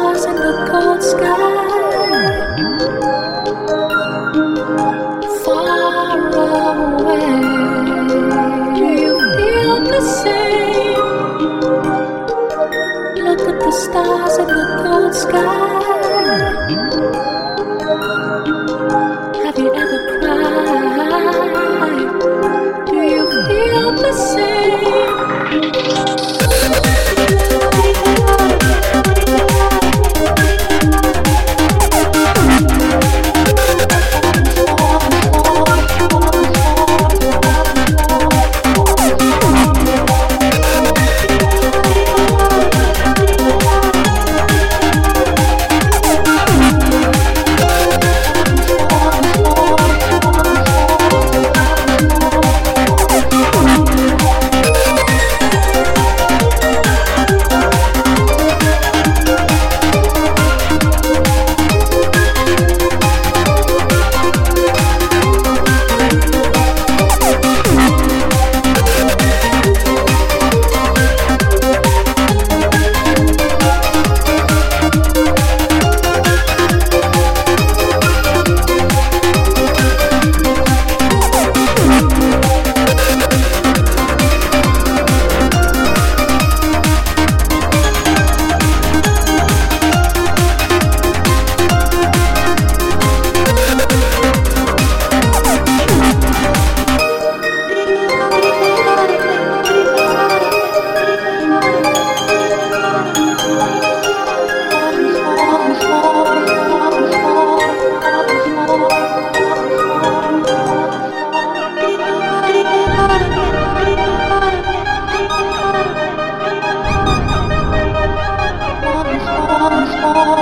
stars in the cold sky. Far away, do you feel the same? Look at the stars in the cold sky. Oh.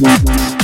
Thank